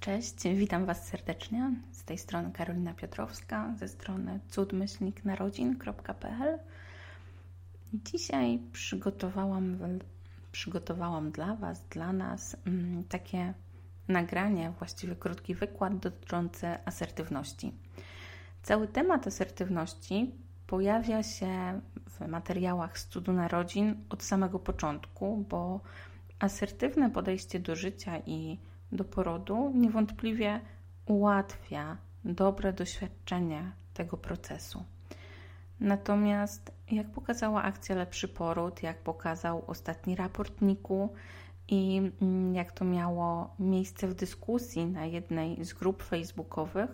Cześć, witam Was serdecznie. Z tej strony Karolina Piotrowska, ze strony cudmyślniknarodzin.pl. Dzisiaj przygotowałam, przygotowałam dla Was, dla nas mm, takie nagranie, właściwie krótki wykład dotyczący asertywności. Cały temat asertywności pojawia się w materiałach z cudu narodzin od samego początku, bo asertywne podejście do życia i do porodu niewątpliwie ułatwia dobre doświadczenie tego procesu. Natomiast, jak pokazała akcja Lepszy Poród, jak pokazał ostatni raport NIK-u i mm, jak to miało miejsce w dyskusji na jednej z grup facebookowych,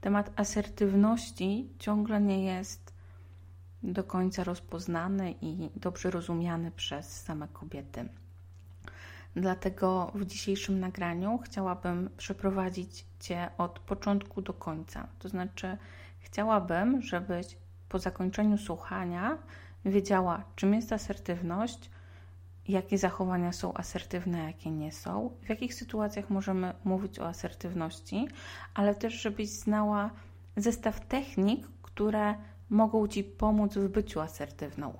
temat asertywności ciągle nie jest do końca rozpoznany i dobrze rozumiany przez same kobiety. Dlatego w dzisiejszym nagraniu chciałabym przeprowadzić Cię od początku do końca. To znaczy, chciałabym, żebyś po zakończeniu słuchania wiedziała, czym jest asertywność, jakie zachowania są asertywne, jakie nie są, w jakich sytuacjach możemy mówić o asertywności, ale też, żebyś znała zestaw technik, które mogą Ci pomóc w byciu asertywną.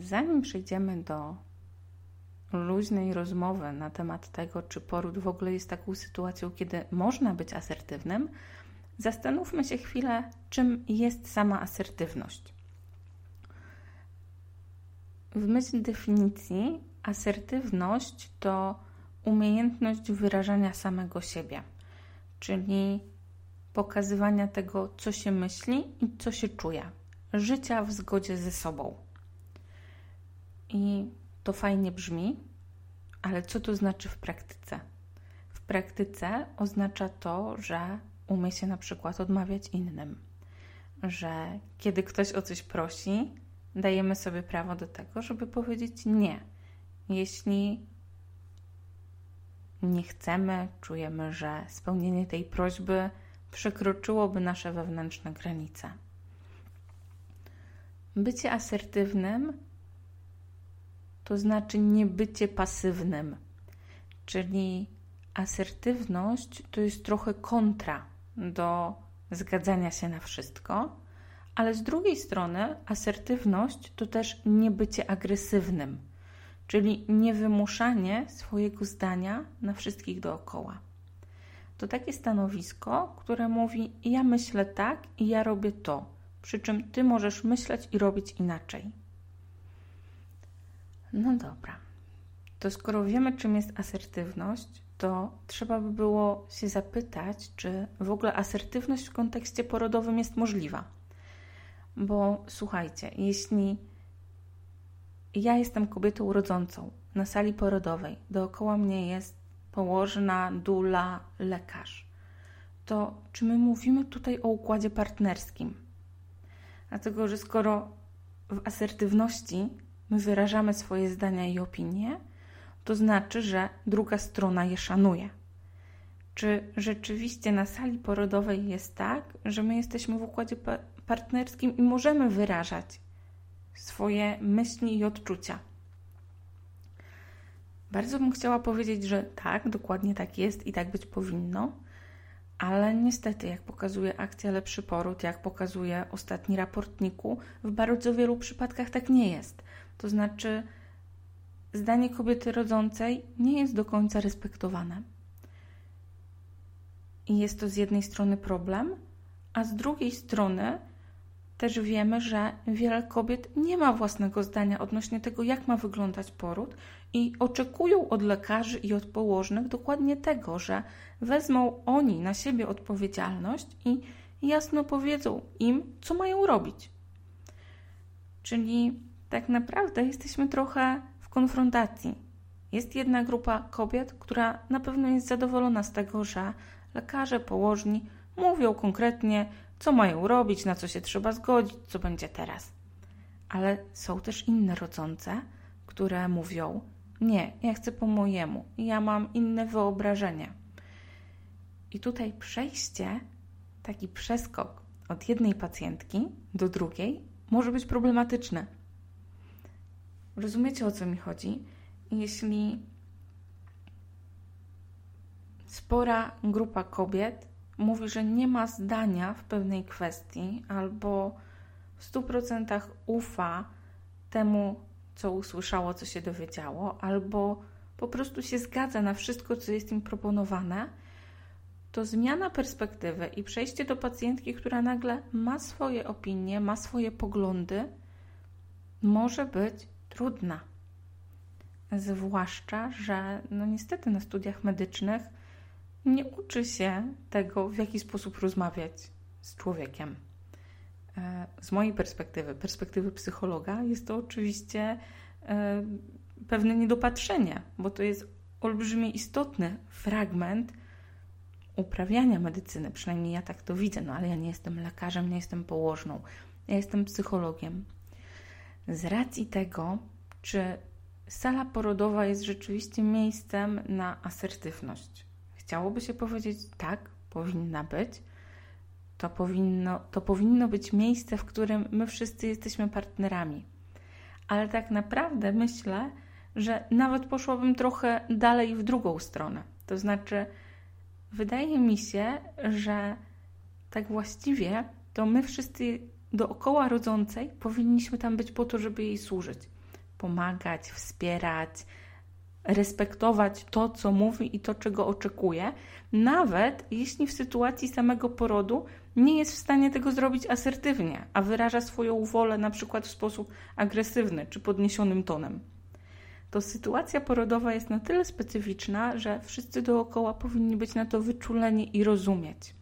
Zanim przejdziemy do luźnej rozmowy na temat tego, czy poród w ogóle jest taką sytuacją, kiedy można być asertywnym, zastanówmy się chwilę, czym jest sama asertywność. W myśl definicji, asertywność to umiejętność wyrażania samego siebie, czyli pokazywania tego, co się myśli i co się czuje, życia w zgodzie ze sobą. I to fajnie brzmi, ale co to znaczy w praktyce? W praktyce oznacza to, że umie się na przykład odmawiać innym, że kiedy ktoś o coś prosi, dajemy sobie prawo do tego, żeby powiedzieć nie. Jeśli nie chcemy, czujemy, że spełnienie tej prośby przekroczyłoby nasze wewnętrzne granice. Bycie asertywnym to znaczy nie bycie pasywnym. Czyli asertywność to jest trochę kontra do zgadzania się na wszystko, ale z drugiej strony asertywność to też nie bycie agresywnym, czyli niewymuszanie swojego zdania na wszystkich dookoła. To takie stanowisko, które mówi: Ja myślę tak i ja robię to, przy czym ty możesz myśleć i robić inaczej. No dobra. To skoro wiemy, czym jest asertywność, to trzeba by było się zapytać, czy w ogóle asertywność w kontekście porodowym jest możliwa. Bo słuchajcie, jeśli ja jestem kobietą rodzącą na sali porodowej, dookoła mnie jest położna, dula, lekarz, to czy my mówimy tutaj o układzie partnerskim? Dlatego, że skoro w asertywności my wyrażamy swoje zdania i opinie, to znaczy, że druga strona je szanuje. Czy rzeczywiście na sali porodowej jest tak, że my jesteśmy w układzie partnerskim i możemy wyrażać swoje myśli i odczucia? Bardzo bym chciała powiedzieć, że tak, dokładnie tak jest i tak być powinno, ale niestety, jak pokazuje akcja Lepszy Poród, jak pokazuje ostatni raportniku, w bardzo wielu przypadkach tak nie jest. To znaczy, zdanie kobiety rodzącej nie jest do końca respektowane. I jest to z jednej strony problem, a z drugiej strony też wiemy, że wiele kobiet nie ma własnego zdania odnośnie tego, jak ma wyglądać poród, i oczekują od lekarzy i od położnych dokładnie tego, że wezmą oni na siebie odpowiedzialność i jasno powiedzą im, co mają robić. Czyli tak naprawdę jesteśmy trochę w konfrontacji. Jest jedna grupa kobiet, która na pewno jest zadowolona z tego, że lekarze, położni mówią konkretnie, co mają robić, na co się trzeba zgodzić, co będzie teraz. Ale są też inne rodzące, które mówią: Nie, ja chcę po mojemu, ja mam inne wyobrażenia. I tutaj przejście, taki przeskok od jednej pacjentki do drugiej może być problematyczne Rozumiecie o co mi chodzi? Jeśli spora grupa kobiet mówi, że nie ma zdania w pewnej kwestii albo w 100% ufa temu, co usłyszało, co się dowiedziało, albo po prostu się zgadza na wszystko, co jest im proponowane, to zmiana perspektywy i przejście do pacjentki, która nagle ma swoje opinie, ma swoje poglądy, może być trudna. Zwłaszcza, że no niestety na studiach medycznych nie uczy się tego, w jaki sposób rozmawiać z człowiekiem. E, z mojej perspektywy, perspektywy psychologa, jest to oczywiście e, pewne niedopatrzenie, bo to jest olbrzymie istotny fragment uprawiania medycyny. Przynajmniej ja tak to widzę, no ale ja nie jestem lekarzem, nie jestem położną, ja jestem psychologiem. Z racji tego, czy sala porodowa jest rzeczywiście miejscem na asertywność. Chciałoby się powiedzieć tak, powinna być. To powinno, to powinno być miejsce, w którym my wszyscy jesteśmy partnerami. Ale tak naprawdę myślę, że nawet poszłabym trochę dalej w drugą stronę. To znaczy, wydaje mi się, że tak właściwie to my wszyscy dookoła rodzącej powinniśmy tam być po to, żeby jej służyć, pomagać, wspierać, respektować to, co mówi i to, czego oczekuje, nawet jeśli w sytuacji samego porodu nie jest w stanie tego zrobić asertywnie, a wyraża swoją wolę na przykład w sposób agresywny czy podniesionym tonem. To sytuacja porodowa jest na tyle specyficzna, że wszyscy dookoła powinni być na to wyczuleni i rozumieć.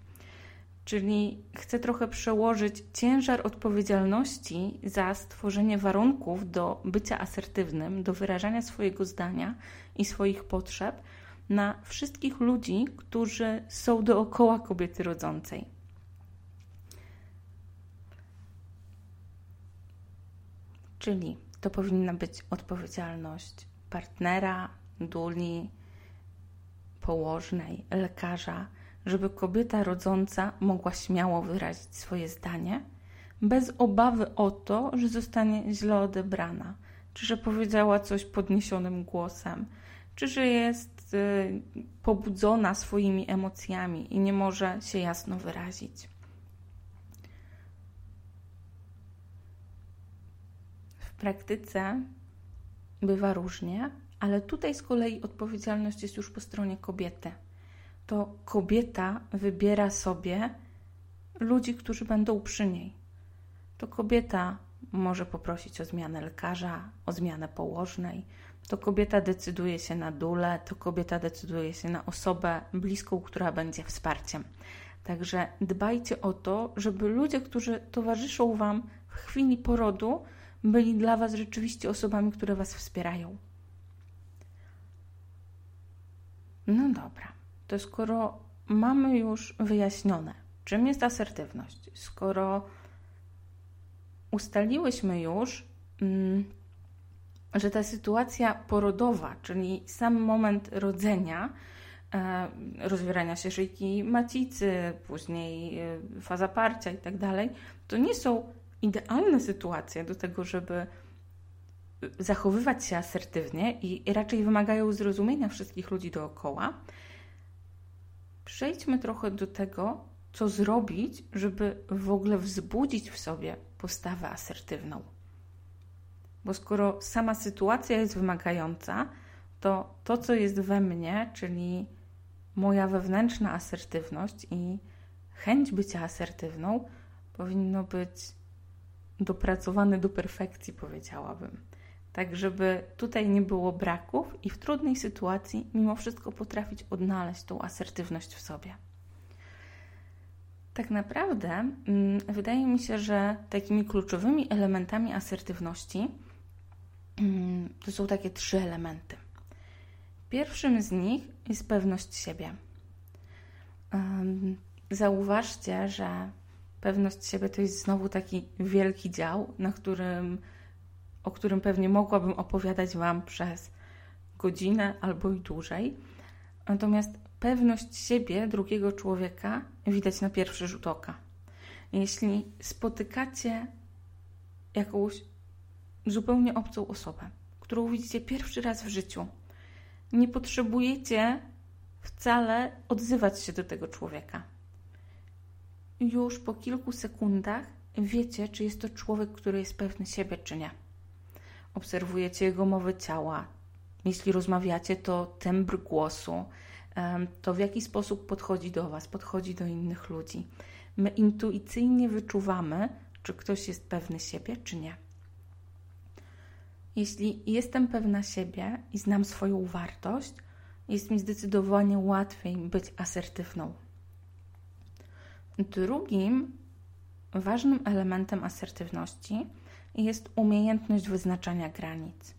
Czyli chcę trochę przełożyć ciężar odpowiedzialności za stworzenie warunków do bycia asertywnym, do wyrażania swojego zdania i swoich potrzeb na wszystkich ludzi, którzy są dookoła kobiety rodzącej. Czyli to powinna być odpowiedzialność partnera, duli, położnej, lekarza żeby kobieta rodząca mogła śmiało wyrazić swoje zdanie, bez obawy o to, że zostanie źle odebrana, czy że powiedziała coś podniesionym głosem, czy że jest y, pobudzona swoimi emocjami i nie może się jasno wyrazić. W praktyce bywa różnie, ale tutaj z kolei odpowiedzialność jest już po stronie kobiety to kobieta wybiera sobie ludzi, którzy będą przy niej. To kobieta może poprosić o zmianę lekarza, o zmianę położnej. To kobieta decyduje się na dulę, to kobieta decyduje się na osobę bliską, która będzie wsparciem. Także dbajcie o to, żeby ludzie, którzy towarzyszą Wam w chwili porodu, byli dla Was rzeczywiście osobami, które Was wspierają. No dobra to skoro mamy już wyjaśnione, czym jest asertywność, skoro ustaliłyśmy już, mm, że ta sytuacja porodowa, czyli sam moment rodzenia, e, rozwierania się szyjki macicy, później e, faza parcia i tak dalej, to nie są idealne sytuacje do tego, żeby zachowywać się asertywnie i raczej wymagają zrozumienia wszystkich ludzi dookoła, przejdźmy trochę do tego, co zrobić, żeby w ogóle wzbudzić w sobie postawę asertywną. Bo skoro sama sytuacja jest wymagająca, to to, co jest we mnie, czyli moja wewnętrzna asertywność i chęć bycia asertywną, powinno być dopracowane do perfekcji, powiedziałabym tak żeby tutaj nie było braków i w trudnej sytuacji mimo wszystko potrafić odnaleźć tą asertywność w sobie. Tak naprawdę mm, wydaje mi się, że takimi kluczowymi elementami asertywności mm, to są takie trzy elementy. Pierwszym z nich jest pewność siebie. Zauważcie, że pewność siebie to jest znowu taki wielki dział, na którym o którym pewnie mogłabym opowiadać Wam przez godzinę albo i dłużej. Natomiast pewność siebie drugiego człowieka widać na pierwszy rzut oka. Jeśli spotykacie jakąś zupełnie obcą osobę, którą widzicie pierwszy raz w życiu, nie potrzebujecie wcale odzywać się do tego człowieka. Już po kilku sekundach wiecie, czy jest to człowiek, który jest pewny siebie, czy nie. Obserwujecie jego mowę ciała. Jeśli rozmawiacie, to tembr głosu, to w jaki sposób podchodzi do Was, podchodzi do innych ludzi. My intuicyjnie wyczuwamy, czy ktoś jest pewny siebie, czy nie. Jeśli jestem pewna siebie i znam swoją wartość, jest mi zdecydowanie łatwiej być asertywną. Drugim ważnym elementem asertywności jest umiejętność wyznaczania granic.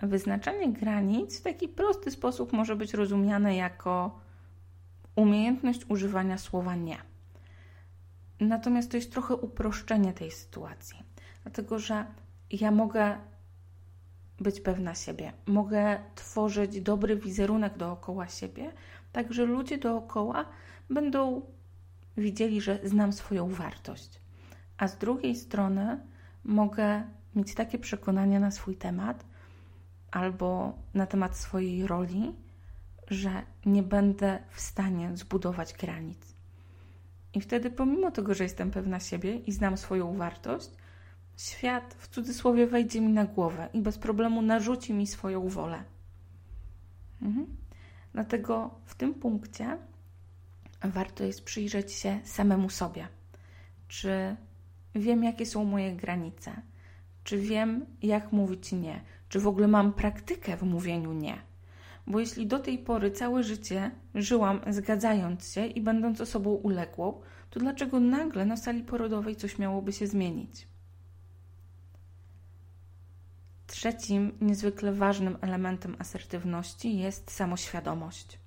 Wyznaczanie granic w taki prosty sposób może być rozumiane jako umiejętność używania słowa nie. Natomiast to jest trochę uproszczenie tej sytuacji, dlatego że ja mogę być pewna siebie, mogę tworzyć dobry wizerunek dookoła siebie, tak że ludzie dookoła będą widzieli, że znam swoją wartość. A z drugiej strony mogę mieć takie przekonania na swój temat albo na temat swojej roli, że nie będę w stanie zbudować granic. I wtedy, pomimo tego, że jestem pewna siebie i znam swoją wartość, świat w cudzysłowie wejdzie mi na głowę i bez problemu narzuci mi swoją wolę. Mhm. Dlatego w tym punkcie warto jest przyjrzeć się samemu sobie. Czy wiem, jakie są moje granice? Czy wiem, jak mówić nie? Czy w ogóle mam praktykę w mówieniu nie? Bo jeśli do tej pory całe życie żyłam zgadzając się i będąc osobą uległą, to dlaczego nagle na sali porodowej coś miałoby się zmienić? Trzecim niezwykle ważnym elementem asertywności jest samoświadomość.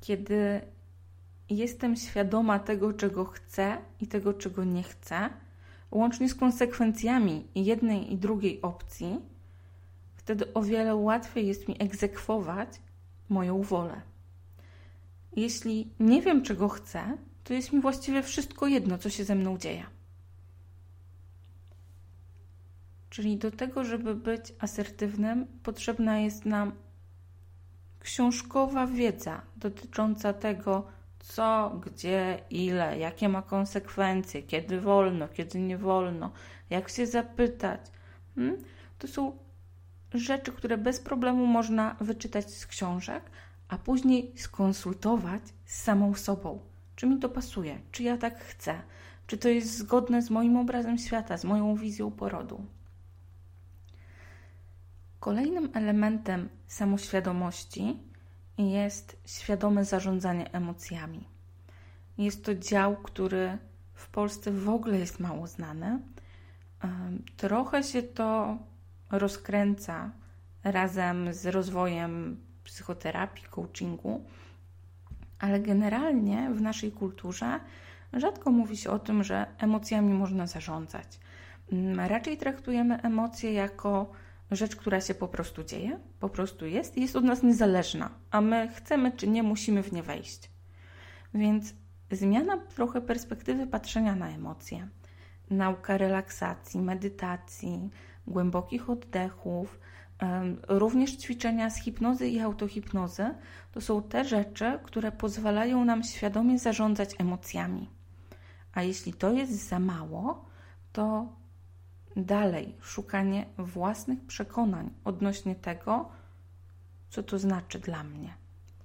Kiedy jestem świadoma tego, czego chcę i tego, czego nie chcę, łącznie z konsekwencjami jednej i drugiej opcji, wtedy o wiele łatwiej jest mi egzekwować moją wolę. Jeśli nie wiem, czego chcę, to jest mi właściwie wszystko jedno, co się ze mną dzieje. Czyli do tego, żeby być asertywnym, potrzebna jest nam książkowa wiedza dotycząca tego, co, gdzie, ile, jakie ma konsekwencje, kiedy wolno, kiedy nie wolno, jak się zapytać. Hmm? To są rzeczy, które bez problemu można wyczytać z książek, a później skonsultować z samą sobą. Czy mi to pasuje? Czy ja tak chcę? Czy to jest zgodne z moim obrazem świata, z moją wizją porodu? Kolejnym elementem samoświadomości jest świadome zarządzanie emocjami. Jest to dział, który w Polsce w ogóle jest mało znany. Trochę się to rozkręca razem z rozwojem psychoterapii, coachingu, ale generalnie w naszej kulturze rzadko mówi się o tym, że emocjami można zarządzać. Raczej traktujemy emocje jako rzecz, która się po prostu dzieje, po prostu jest i jest od nas niezależna, a my chcemy czy nie musimy w nie wejść. Więc zmiana trochę perspektywy patrzenia na emocje, nauka relaksacji, medytacji, głębokich oddechów, również ćwiczenia z hipnozy i autohipnozy to są te rzeczy, które pozwalają nam świadomie zarządzać emocjami. A jeśli to jest za mało, to dalej szukanie własnych przekonań odnośnie tego, co to znaczy dla mnie.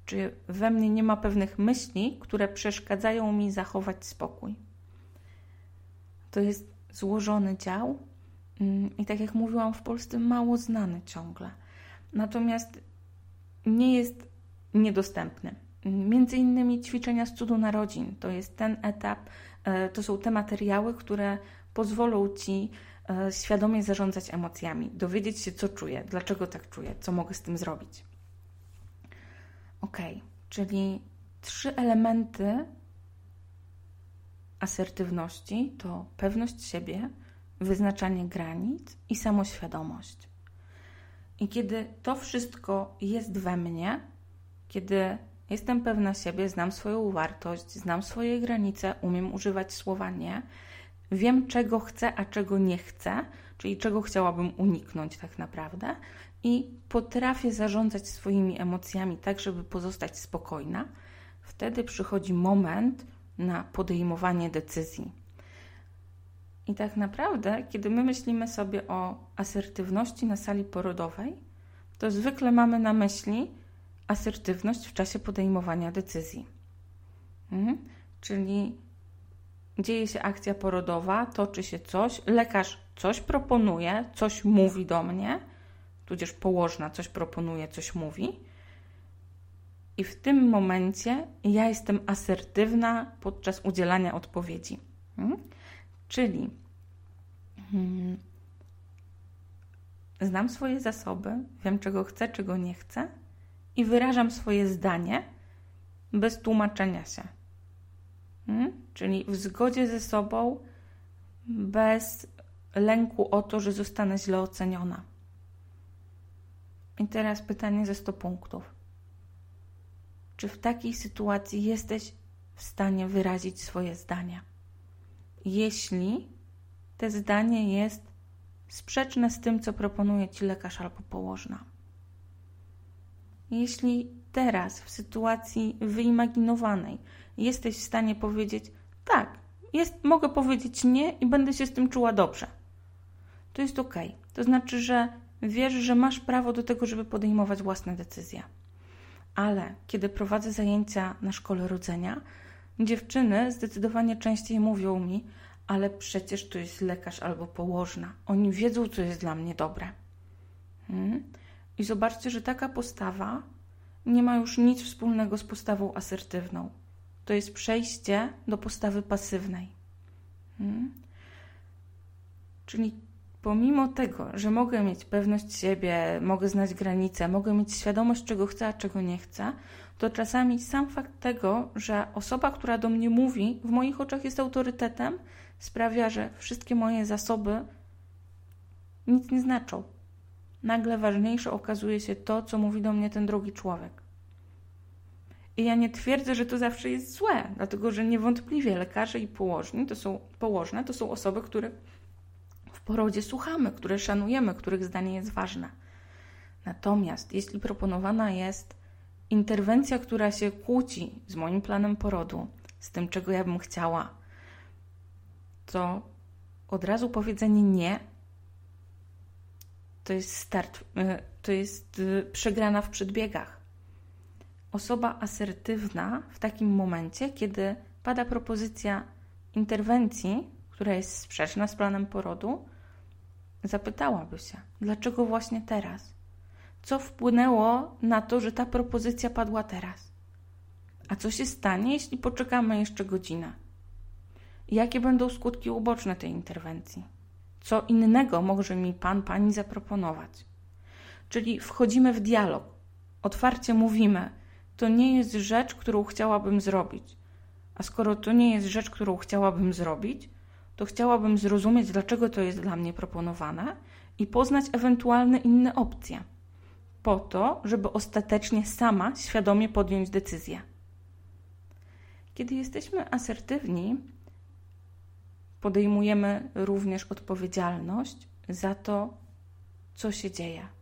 Czy we mnie nie ma pewnych myśli, które przeszkadzają mi zachować spokój? To jest złożony dział mm, i tak jak mówiłam, w Polsce mało znany ciągle. Natomiast nie jest niedostępny. Między innymi ćwiczenia z cudu narodzin to jest ten etap, e, to są te materiały, które pozwolą ci świadomie zarządzać emocjami, dowiedzieć się, co czuję, dlaczego tak czuję, co mogę z tym zrobić. Ok, czyli trzy elementy asertywności to pewność siebie, wyznaczanie granic i samoświadomość. I kiedy to wszystko jest we mnie, kiedy jestem pewna siebie, znam swoją wartość, znam swoje granice, umiem używać słowa nie, Wiem, czego chcę, a czego nie chcę, czyli czego chciałabym uniknąć tak naprawdę, i potrafię zarządzać swoimi emocjami tak, żeby pozostać spokojna, wtedy przychodzi moment na podejmowanie decyzji. I tak naprawdę, kiedy my myślimy sobie o asertywności na sali porodowej, to zwykle mamy na myśli asertywność w czasie podejmowania decyzji. Mhm. Czyli dzieje się akcja porodowa, toczy się coś, lekarz coś proponuje, coś mówi do mnie, tudzież położna coś proponuje, coś mówi. I w tym momencie ja jestem asertywna podczas udzielania odpowiedzi. Mhm. Czyli hmm, znam swoje zasoby, wiem czego chcę, czego nie chcę i wyrażam swoje zdanie bez tłumaczenia się. Hmm? Czyli w zgodzie ze sobą, bez lęku o to, że zostanę źle oceniona. I teraz pytanie ze 100 punktów. Czy w takiej sytuacji jesteś w stanie wyrazić swoje zdanie? Jeśli te zdanie jest sprzeczne z tym, co proponuje ci lekarz albo położna. Jeśli teraz, w sytuacji wyimaginowanej, jesteś w stanie powiedzieć: Tak, jest, mogę powiedzieć nie i będę się z tym czuła dobrze, to jest ok. To znaczy, że wiesz, że masz prawo do tego, żeby podejmować własne decyzje. Ale kiedy prowadzę zajęcia na szkole rodzenia, dziewczyny zdecydowanie częściej mówią mi: Ale przecież to jest lekarz albo położna. Oni wiedzą, co jest dla mnie dobre. Hmm? I zobaczcie, że taka postawa nie ma już nic wspólnego z postawą asertywną. To jest przejście do postawy pasywnej. Hmm? Czyli pomimo tego, że mogę mieć pewność siebie, mogę znać granice, mogę mieć świadomość, czego chcę, a czego nie chcę, to czasami sam fakt tego, że osoba, która do mnie mówi, w moich oczach jest autorytetem, sprawia, że wszystkie moje zasoby nic nie znaczą nagle ważniejsze okazuje się to, co mówi do mnie ten drugi człowiek. I ja nie twierdzę, że to zawsze jest złe, dlatego że niewątpliwie lekarze i położni to są, położne to są osoby, które w porodzie słuchamy, które szanujemy, których zdanie jest ważne. Natomiast jeśli proponowana jest interwencja, która się kłóci z moim planem porodu, z tym, czego ja bym chciała, to od razu powiedzenie nie to jest start, y, to jest y, przegrana w przedbiegach. Osoba asertywna w takim momencie, kiedy pada propozycja interwencji, która jest sprzeczna z planem porodu, zapytałaby się, dlaczego właśnie teraz? Co wpłynęło na to, że ta propozycja padła teraz? A co się stanie, jeśli poczekamy jeszcze godzinę? Jakie będą skutki uboczne tej interwencji? co innego może mi Pan, Pani zaproponować. Czyli wchodzimy w dialog, otwarcie mówimy, to nie jest rzecz, którą chciałabym zrobić. A skoro to nie jest rzecz, którą chciałabym zrobić, to chciałabym zrozumieć, dlaczego to jest dla mnie proponowane i poznać ewentualne inne opcje, po to, żeby ostatecznie sama świadomie podjąć decyzję. Kiedy jesteśmy asertywni, podejmujemy również odpowiedzialność za to, co się dzieje.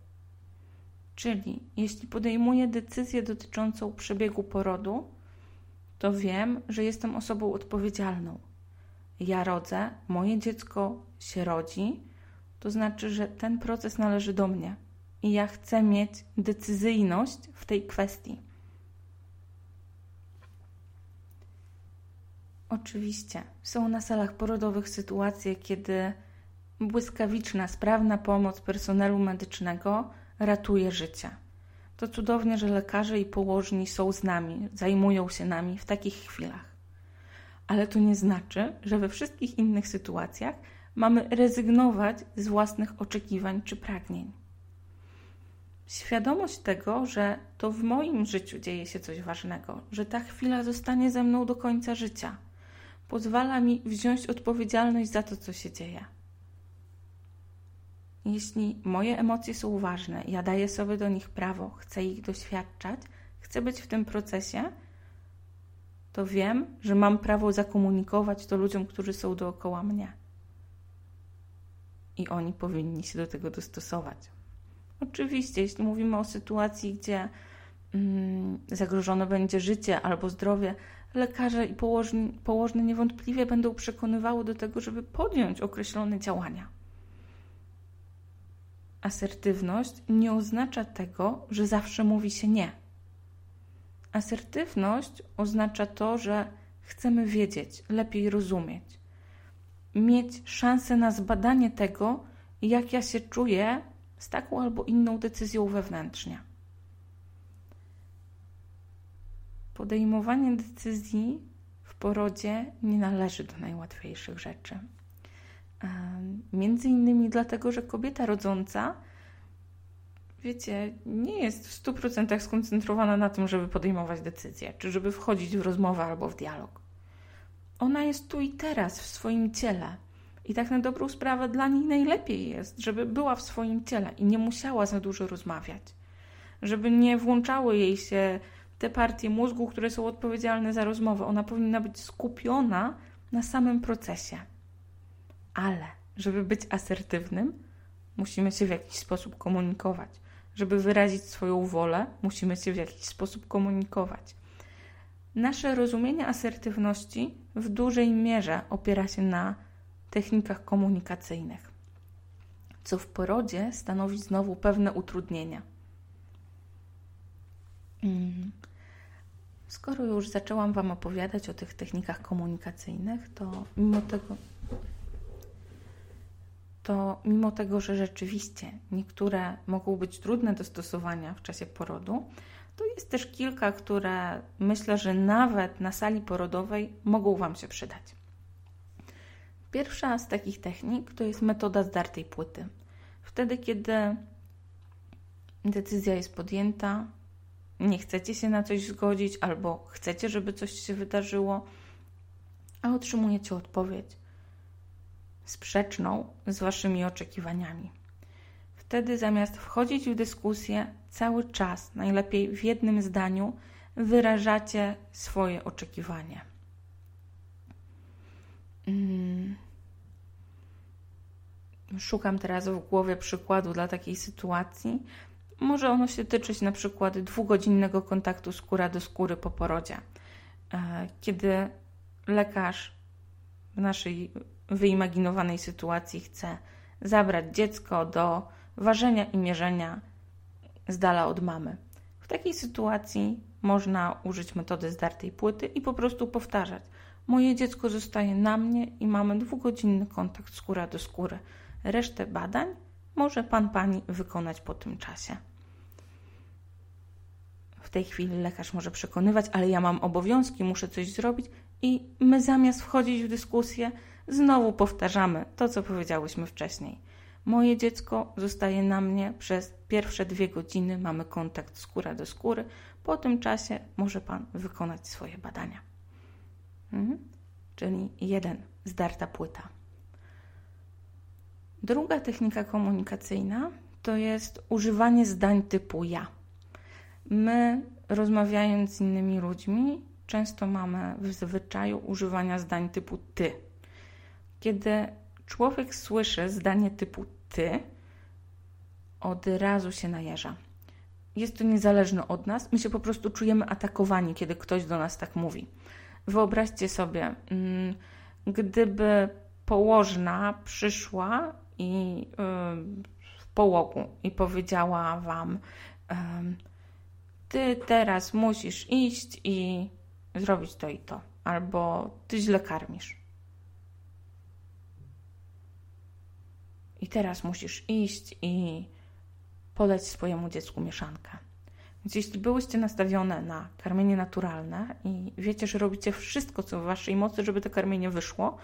Czyli jeśli podejmuję decyzję dotyczącą przebiegu porodu, to wiem, że jestem osobą odpowiedzialną. Ja rodzę, moje dziecko się rodzi, to znaczy, że ten proces należy do mnie i ja chcę mieć decyzyjność w tej kwestii. Oczywiście, są na salach porodowych sytuacje, kiedy błyskawiczna, sprawna pomoc personelu medycznego ratuje życie. To cudownie, że lekarze i położni są z nami, zajmują się nami w takich chwilach. Ale to nie znaczy, że we wszystkich innych sytuacjach mamy rezygnować z własnych oczekiwań czy pragnień. Świadomość tego, że to w moim życiu dzieje się coś ważnego, że ta chwila zostanie ze mną do końca życia – pozwala mi wziąć odpowiedzialność za to, co się dzieje. Jeśli moje emocje są ważne, ja daję sobie do nich prawo, chcę ich doświadczać, chcę być w tym procesie, to wiem, że mam prawo zakomunikować to ludziom, którzy są dookoła mnie. I oni powinni się do tego dostosować. Oczywiście, jeśli mówimy o sytuacji, gdzie mm, zagrożone będzie życie albo zdrowie, lekarze i położni, położne niewątpliwie będą przekonywały do tego, żeby podjąć określone działania. Asertywność nie oznacza tego, że zawsze mówi się nie. Asertywność oznacza to, że chcemy wiedzieć, lepiej rozumieć, mieć szansę na zbadanie tego, jak ja się czuję z taką albo inną decyzją wewnętrznie. Podejmowanie decyzji w porodzie nie należy do najłatwiejszych rzeczy. Między innymi dlatego, że kobieta rodząca, wiecie, nie jest w 100% skoncentrowana na tym, żeby podejmować decyzje, czy żeby wchodzić w rozmowę albo w dialog. Ona jest tu i teraz w swoim ciele. I tak na dobrą sprawę dla niej najlepiej jest, żeby była w swoim ciele i nie musiała za dużo rozmawiać. Żeby nie włączały jej się te partie mózgu, które są odpowiedzialne za rozmowę. Ona powinna być skupiona na samym procesie. Ale, żeby być asertywnym, musimy się w jakiś sposób komunikować. Żeby wyrazić swoją wolę, musimy się w jakiś sposób komunikować. Nasze rozumienie asertywności w dużej mierze opiera się na technikach komunikacyjnych, co w porodzie stanowi znowu pewne utrudnienia. Mm. Skoro już zaczęłam Wam opowiadać o tych technikach komunikacyjnych, to mimo tego, to mimo tego, że rzeczywiście niektóre mogą być trudne do stosowania w czasie porodu, to jest też kilka, które myślę, że nawet na sali porodowej mogą Wam się przydać. Pierwsza z takich technik to jest metoda zdartej płyty. Wtedy, kiedy decyzja jest podjęta, nie chcecie się na coś zgodzić, albo chcecie, żeby coś się wydarzyło, a otrzymujecie odpowiedź sprzeczną z waszymi oczekiwaniami. Wtedy zamiast wchodzić w dyskusję, cały czas, najlepiej w jednym zdaniu, wyrażacie swoje oczekiwanie. Mm. Szukam teraz w głowie przykładu dla takiej sytuacji. Może ono się tyczyć na przykład dwugodzinnego kontaktu skóra do skóry po porodzie, e, kiedy lekarz w naszej wyimaginowanej sytuacji chce zabrać dziecko do ważenia i mierzenia z dala od mamy. W takiej sytuacji można użyć metody zdartej płyty i po prostu powtarzać. Moje dziecko zostaje na mnie i mamy dwugodzinny kontakt skóra do skóry. Resztę badań może pan pani wykonać po tym czasie. W tej chwili lekarz może przekonywać, ale ja mam obowiązki, muszę coś zrobić, i my zamiast wchodzić w dyskusję, znowu powtarzamy to, co powiedziałyśmy wcześniej. Moje dziecko zostaje na mnie przez pierwsze dwie godziny, mamy kontakt skóra do skóry. Po tym czasie może pan wykonać swoje badania. Mhm. Czyli jeden, zdarta płyta. Druga technika komunikacyjna to jest używanie zdań typu ja. My, rozmawiając z innymi ludźmi, często mamy w zwyczaju używania zdań typu ty. Kiedy człowiek słyszy zdanie typu ty, od razu się najeża. Jest to niezależne od nas, my się po prostu czujemy atakowani, kiedy ktoś do nas tak mówi. Wyobraźcie sobie, mm, gdyby położna przyszła i w połogu i powiedziała wam: Ty teraz musisz iść i zrobić to i to, albo ty źle karmisz. I teraz musisz iść i podać swojemu dziecku mieszankę. Więc jeśli byłyście nastawione na karmienie naturalne i wiecie, że robicie wszystko, co w waszej mocy, żeby to karmienie wyszło,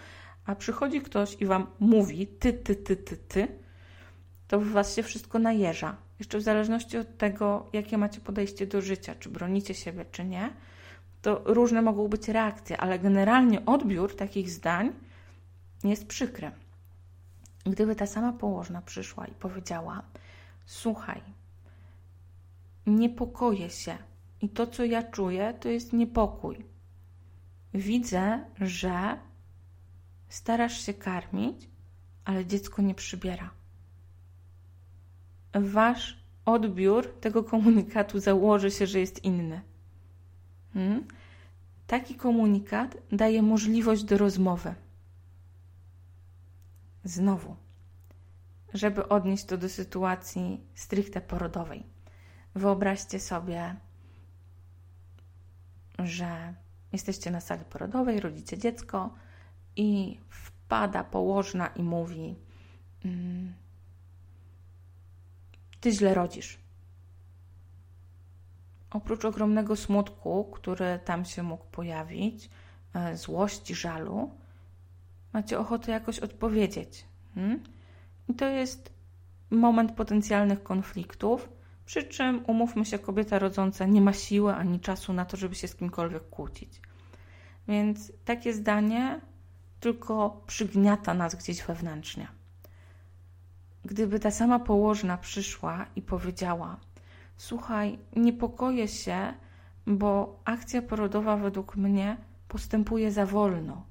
a przychodzi ktoś i wam mówi ty, ty, ty, ty, ty, to w was się wszystko najeża. Jeszcze w zależności od tego, jakie macie podejście do życia, czy bronicie siebie, czy nie, to różne mogą być reakcje, ale generalnie odbiór takich zdań jest przykry. Gdyby ta sama położna przyszła i powiedziała: Słuchaj, niepokoję się i to, co ja czuję, to jest niepokój. Widzę, że starasz się karmić, ale dziecko nie przybiera. Wasz odbiór tego komunikatu założy się, że jest inny. Hmm? Taki komunikat daje możliwość do rozmowy. Znowu, żeby odnieść to do sytuacji stricte porodowej. Wyobraźcie sobie, że jesteście na sali porodowej, rodzicie dziecko i wpada położna i mówi: mm, Ty źle rodzisz. Oprócz ogromnego smutku, który tam się mógł pojawić, e, złości, żalu, macie ochotę jakoś odpowiedzieć. Hmm? I to jest moment potencjalnych konfliktów, przy czym umówmy się, kobieta rodząca nie ma siły ani czasu na to, żeby się z kimkolwiek kłócić. Więc takie zdanie tylko przygniata nas gdzieś wewnętrznie. Gdyby ta sama położna przyszła i powiedziała: Słuchaj, niepokoję się, bo akcja porodowa według mnie postępuje za wolno.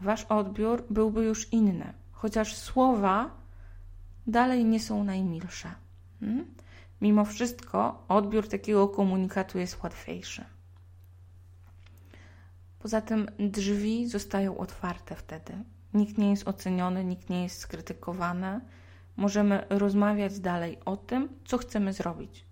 Wasz odbiór byłby już inny, chociaż słowa dalej nie są najmilsze. Hmm? Mimo wszystko odbiór takiego komunikatu jest łatwiejszy. Poza tym drzwi zostają otwarte wtedy. Nikt nie jest oceniony, nikt nie jest skrytykowany. Możemy rozmawiać dalej o tym, co chcemy zrobić.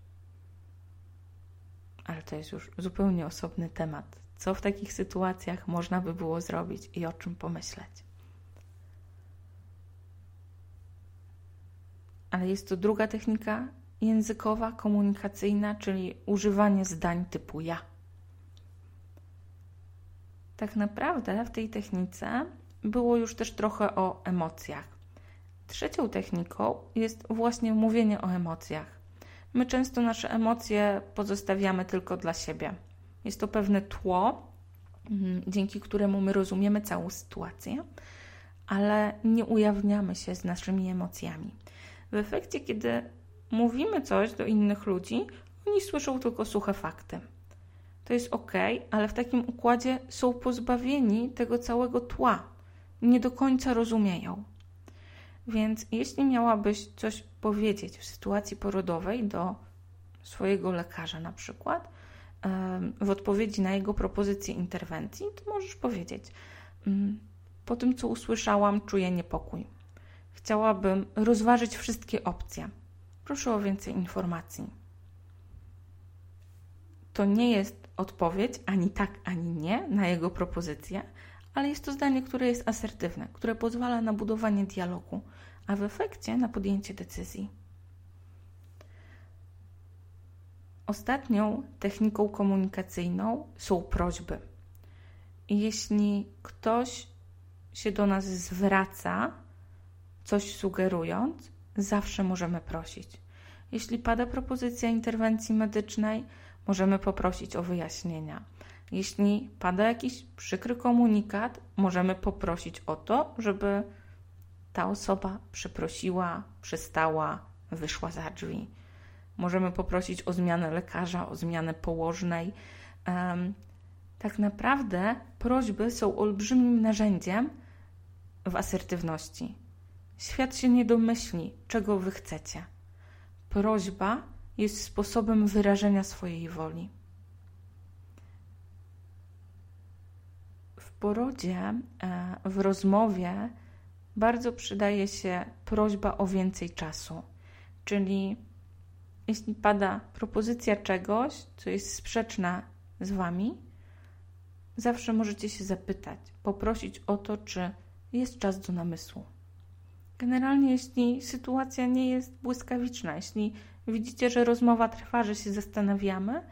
Ale to jest już zupełnie osobny temat. Co w takich sytuacjach można by było zrobić i o czym pomyśleć? Ale jest to druga technika językowa, komunikacyjna, czyli używanie zdań typu ja. Tak naprawdę w tej technice było już też trochę o emocjach. Trzecią techniką jest właśnie mówienie o emocjach. My często nasze emocje pozostawiamy tylko dla siebie. Jest to pewne tło, mhm, dzięki któremu my rozumiemy całą sytuację, ale nie ujawniamy się z naszymi emocjami. W efekcie, kiedy mówimy coś do innych ludzi, oni słyszą tylko suche fakty to jest ok, ale w takim układzie są pozbawieni tego całego tła. Nie do końca rozumieją. Więc jeśli miałabyś coś powiedzieć w sytuacji porodowej do swojego lekarza, na przykład, w odpowiedzi na jego propozycję interwencji, to możesz powiedzieć: mm, Po tym, co usłyszałam, czuję niepokój. Chciałabym rozważyć wszystkie opcje. Proszę o więcej informacji. To nie jest odpowiedź ani tak, ani nie na jego propozycję, ale jest to zdanie, które jest asertywne, które pozwala na budowanie dialogu, a w efekcie na podjęcie decyzji. Ostatnią techniką komunikacyjną są prośby. Jeśli ktoś się do nas zwraca, coś sugerując, zawsze możemy prosić. Jeśli pada propozycja interwencji medycznej, możemy poprosić o wyjaśnienia. Jeśli pada jakiś przykry komunikat, możemy poprosić o to, żeby ta osoba przeprosiła, przystała, wyszła za drzwi. Możemy poprosić o zmianę lekarza, o zmianę położnej. Tak naprawdę prośby są olbrzymim narzędziem w asertywności. Świat się nie domyśli, czego wy chcecie. Prośba jest sposobem wyrażenia swojej woli. W porodzie, e, w rozmowie bardzo przydaje się prośba o więcej czasu, czyli jeśli pada propozycja czegoś, co jest sprzeczna z Wami, zawsze możecie się zapytać, poprosić o to, czy jest czas do namysłu. Generalnie, jeśli sytuacja nie jest błyskawiczna, jeśli widzicie, że rozmowa trwa, że się zastanawiamy,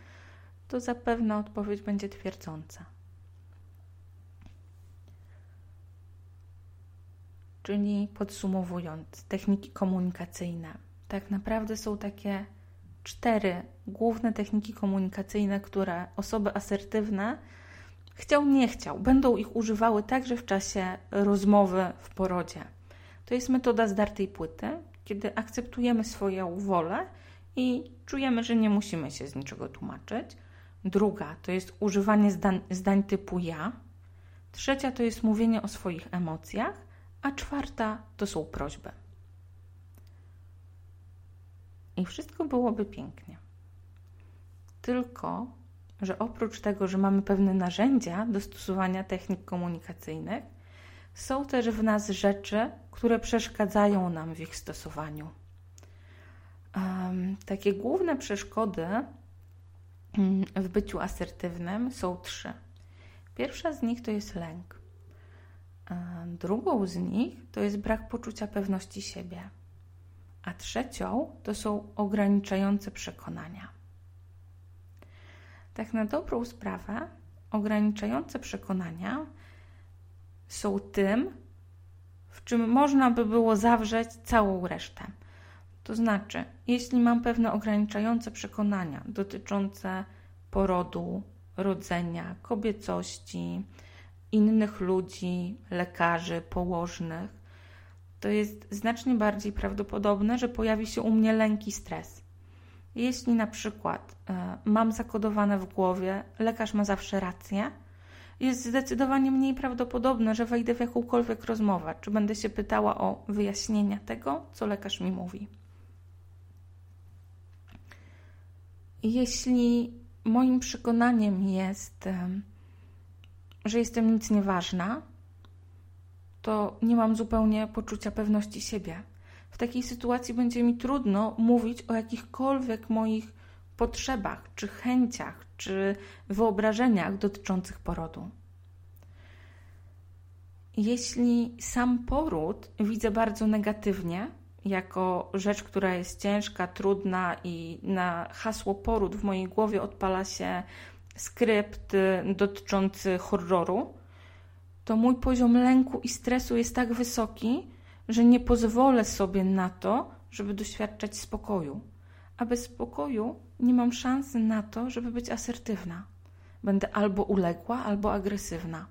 to zapewne odpowiedź będzie twierdząca. Czyli podsumowując, techniki komunikacyjne. Tak naprawdę są takie cztery główne techniki komunikacyjne, które osoby asertywne chciał, nie chciał, będą ich używały także w czasie rozmowy w porodzie. To jest metoda zdartej płyty, kiedy akceptujemy swoją wolę i czujemy, że nie musimy się z niczego tłumaczyć. Druga to jest używanie zdań, zdań typu ja. Trzecia to jest mówienie o swoich emocjach, a czwarta to są prośby. I wszystko byłoby pięknie. Tylko, że oprócz tego, że mamy pewne narzędzia do stosowania technik komunikacyjnych, są też w nas rzeczy, które przeszkadzają nam w ich stosowaniu. Um, takie główne przeszkody mm, w byciu asertywnym są trzy. Pierwsza z nich to jest lęk. Drugą z nich to jest brak poczucia pewności siebie. A trzecią to są ograniczające przekonania. Tak na dobrą sprawę, ograniczające przekonania są tym, w czym można by było zawrzeć całą resztę. To znaczy, jeśli mam pewne ograniczające przekonania dotyczące porodu, rodzenia, kobiecości, innych ludzi, lekarzy, położnych, to jest znacznie bardziej prawdopodobne, że pojawi się u mnie lęk i stres. Jeśli na przykład y, mam zakodowane w głowie, lekarz ma zawsze rację, jest zdecydowanie mniej prawdopodobne, że wejdę w jakąkolwiek rozmowę, czy będę się pytała o wyjaśnienia tego, co lekarz mi mówi. Jeśli moim przekonaniem jest, że jestem nic nieważna, to nie mam zupełnie poczucia pewności siebie. W takiej sytuacji będzie mi trudno mówić o jakichkolwiek moich potrzebach, czy chęciach, czy wyobrażeniach dotyczących porodu. Jeśli sam poród widzę bardzo negatywnie, jako rzecz, która jest ciężka, trudna i na hasło poród w mojej głowie odpala się skrypt dotyczący horroru, to mój poziom lęku i stresu jest tak wysoki, że nie pozwolę sobie na to, żeby doświadczać spokoju. A bez spokoju nie mam szansy na to, żeby być asertywna. Będę albo uległa, albo agresywna.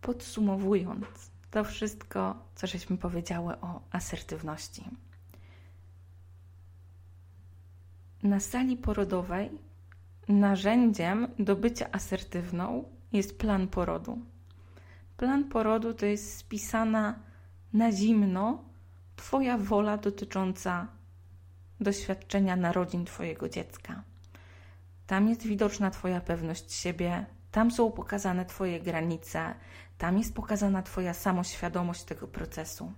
Podsumowując to wszystko, co żeśmy powiedziały o asertywności. Na sali porodowej narzędziem do bycia asertywną jest plan porodu. Plan porodu to jest spisana na zimno Twoja wola dotycząca doświadczenia narodzin Twojego dziecka. Tam jest widoczna Twoja pewność siebie, tam są pokazane Twoje granice, tam jest pokazana Twoja samoświadomość tego procesu.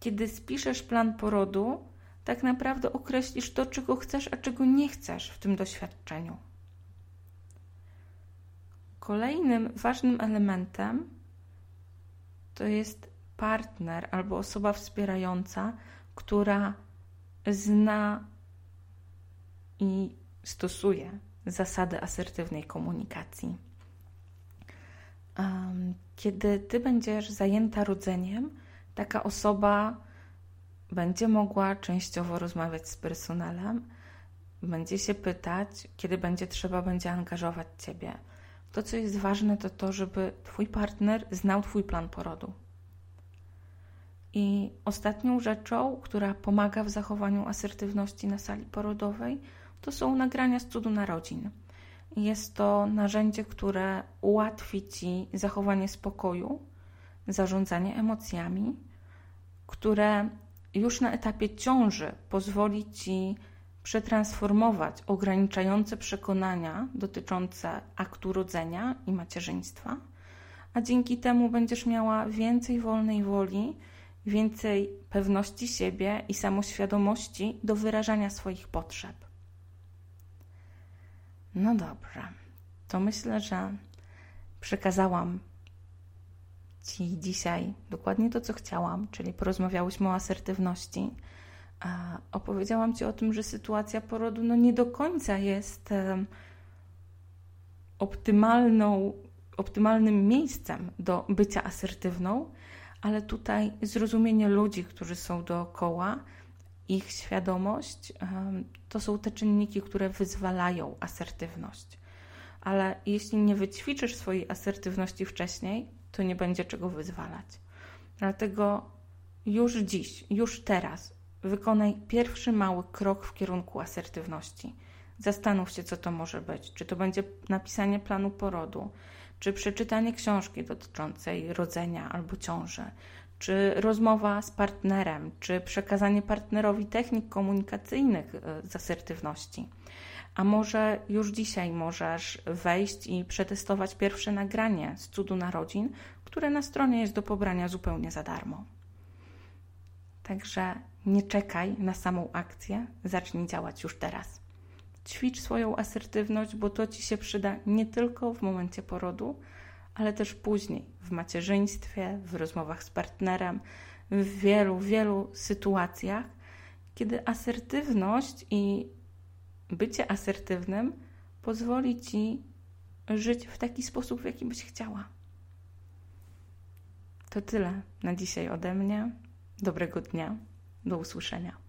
Kiedy spiszesz plan porodu, tak naprawdę określisz to, czego chcesz, a czego nie chcesz w tym doświadczeniu. Kolejnym ważnym elementem to jest partner albo osoba wspierająca, która zna i stosuje zasady asertywnej komunikacji. Kiedy ty będziesz zajęta rodzeniem, taka osoba będzie mogła częściowo rozmawiać z personelem, będzie się pytać, kiedy będzie trzeba, będzie angażować ciebie. To, co jest ważne, to to, żeby twój partner znał twój plan porodu. I ostatnią rzeczą, która pomaga w zachowaniu asertywności na sali porodowej, to są nagrania z cudu narodzin. Jest to narzędzie, które ułatwi Ci zachowanie spokoju, zarządzanie emocjami, które już na etapie ciąży pozwoli Ci przetransformować ograniczające przekonania dotyczące aktu rodzenia i macierzyństwa, a dzięki temu będziesz miała więcej wolnej woli, więcej pewności siebie i samoświadomości do wyrażania swoich potrzeb. No dobrze, to myślę, że przekazałam Ci dzisiaj dokładnie to, co chciałam, czyli porozmawiałyśmy o asertywności. Opowiedziałam Ci o tym, że sytuacja porodu no nie do końca jest optymalną, optymalnym miejscem do bycia asertywną, ale tutaj zrozumienie ludzi, którzy są dookoła, ich świadomość to są te czynniki, które wyzwalają asertywność. Ale jeśli nie wyćwiczysz swojej asertywności wcześniej, to nie będzie czego wyzwalać. Dlatego już dziś, już teraz wykonaj pierwszy mały krok w kierunku asertywności. Zastanów się, co to może być. Czy to będzie napisanie planu porodu, czy przeczytanie książki dotyczącej rodzenia albo ciąży, czy rozmowa z partnerem, czy przekazanie partnerowi technik komunikacyjnych e, z asertywności. A może już dzisiaj możesz wejść i przetestować pierwsze nagranie z cudu narodzin, które na stronie jest do pobrania zupełnie za darmo. Także nie czekaj na samą akcję, zacznij działać już teraz. Ćwicz swoją asertywność, bo to ci się przyda nie tylko w momencie porodu, ale też później w macierzyństwie, w rozmowach z partnerem, w wielu, wielu sytuacjach, kiedy asertywność i bycie asertywnym pozwoli ci żyć w taki sposób, w jaki byś chciała. To tyle na dzisiaj ode mnie. Dobrego dnia. Do usłyszenia.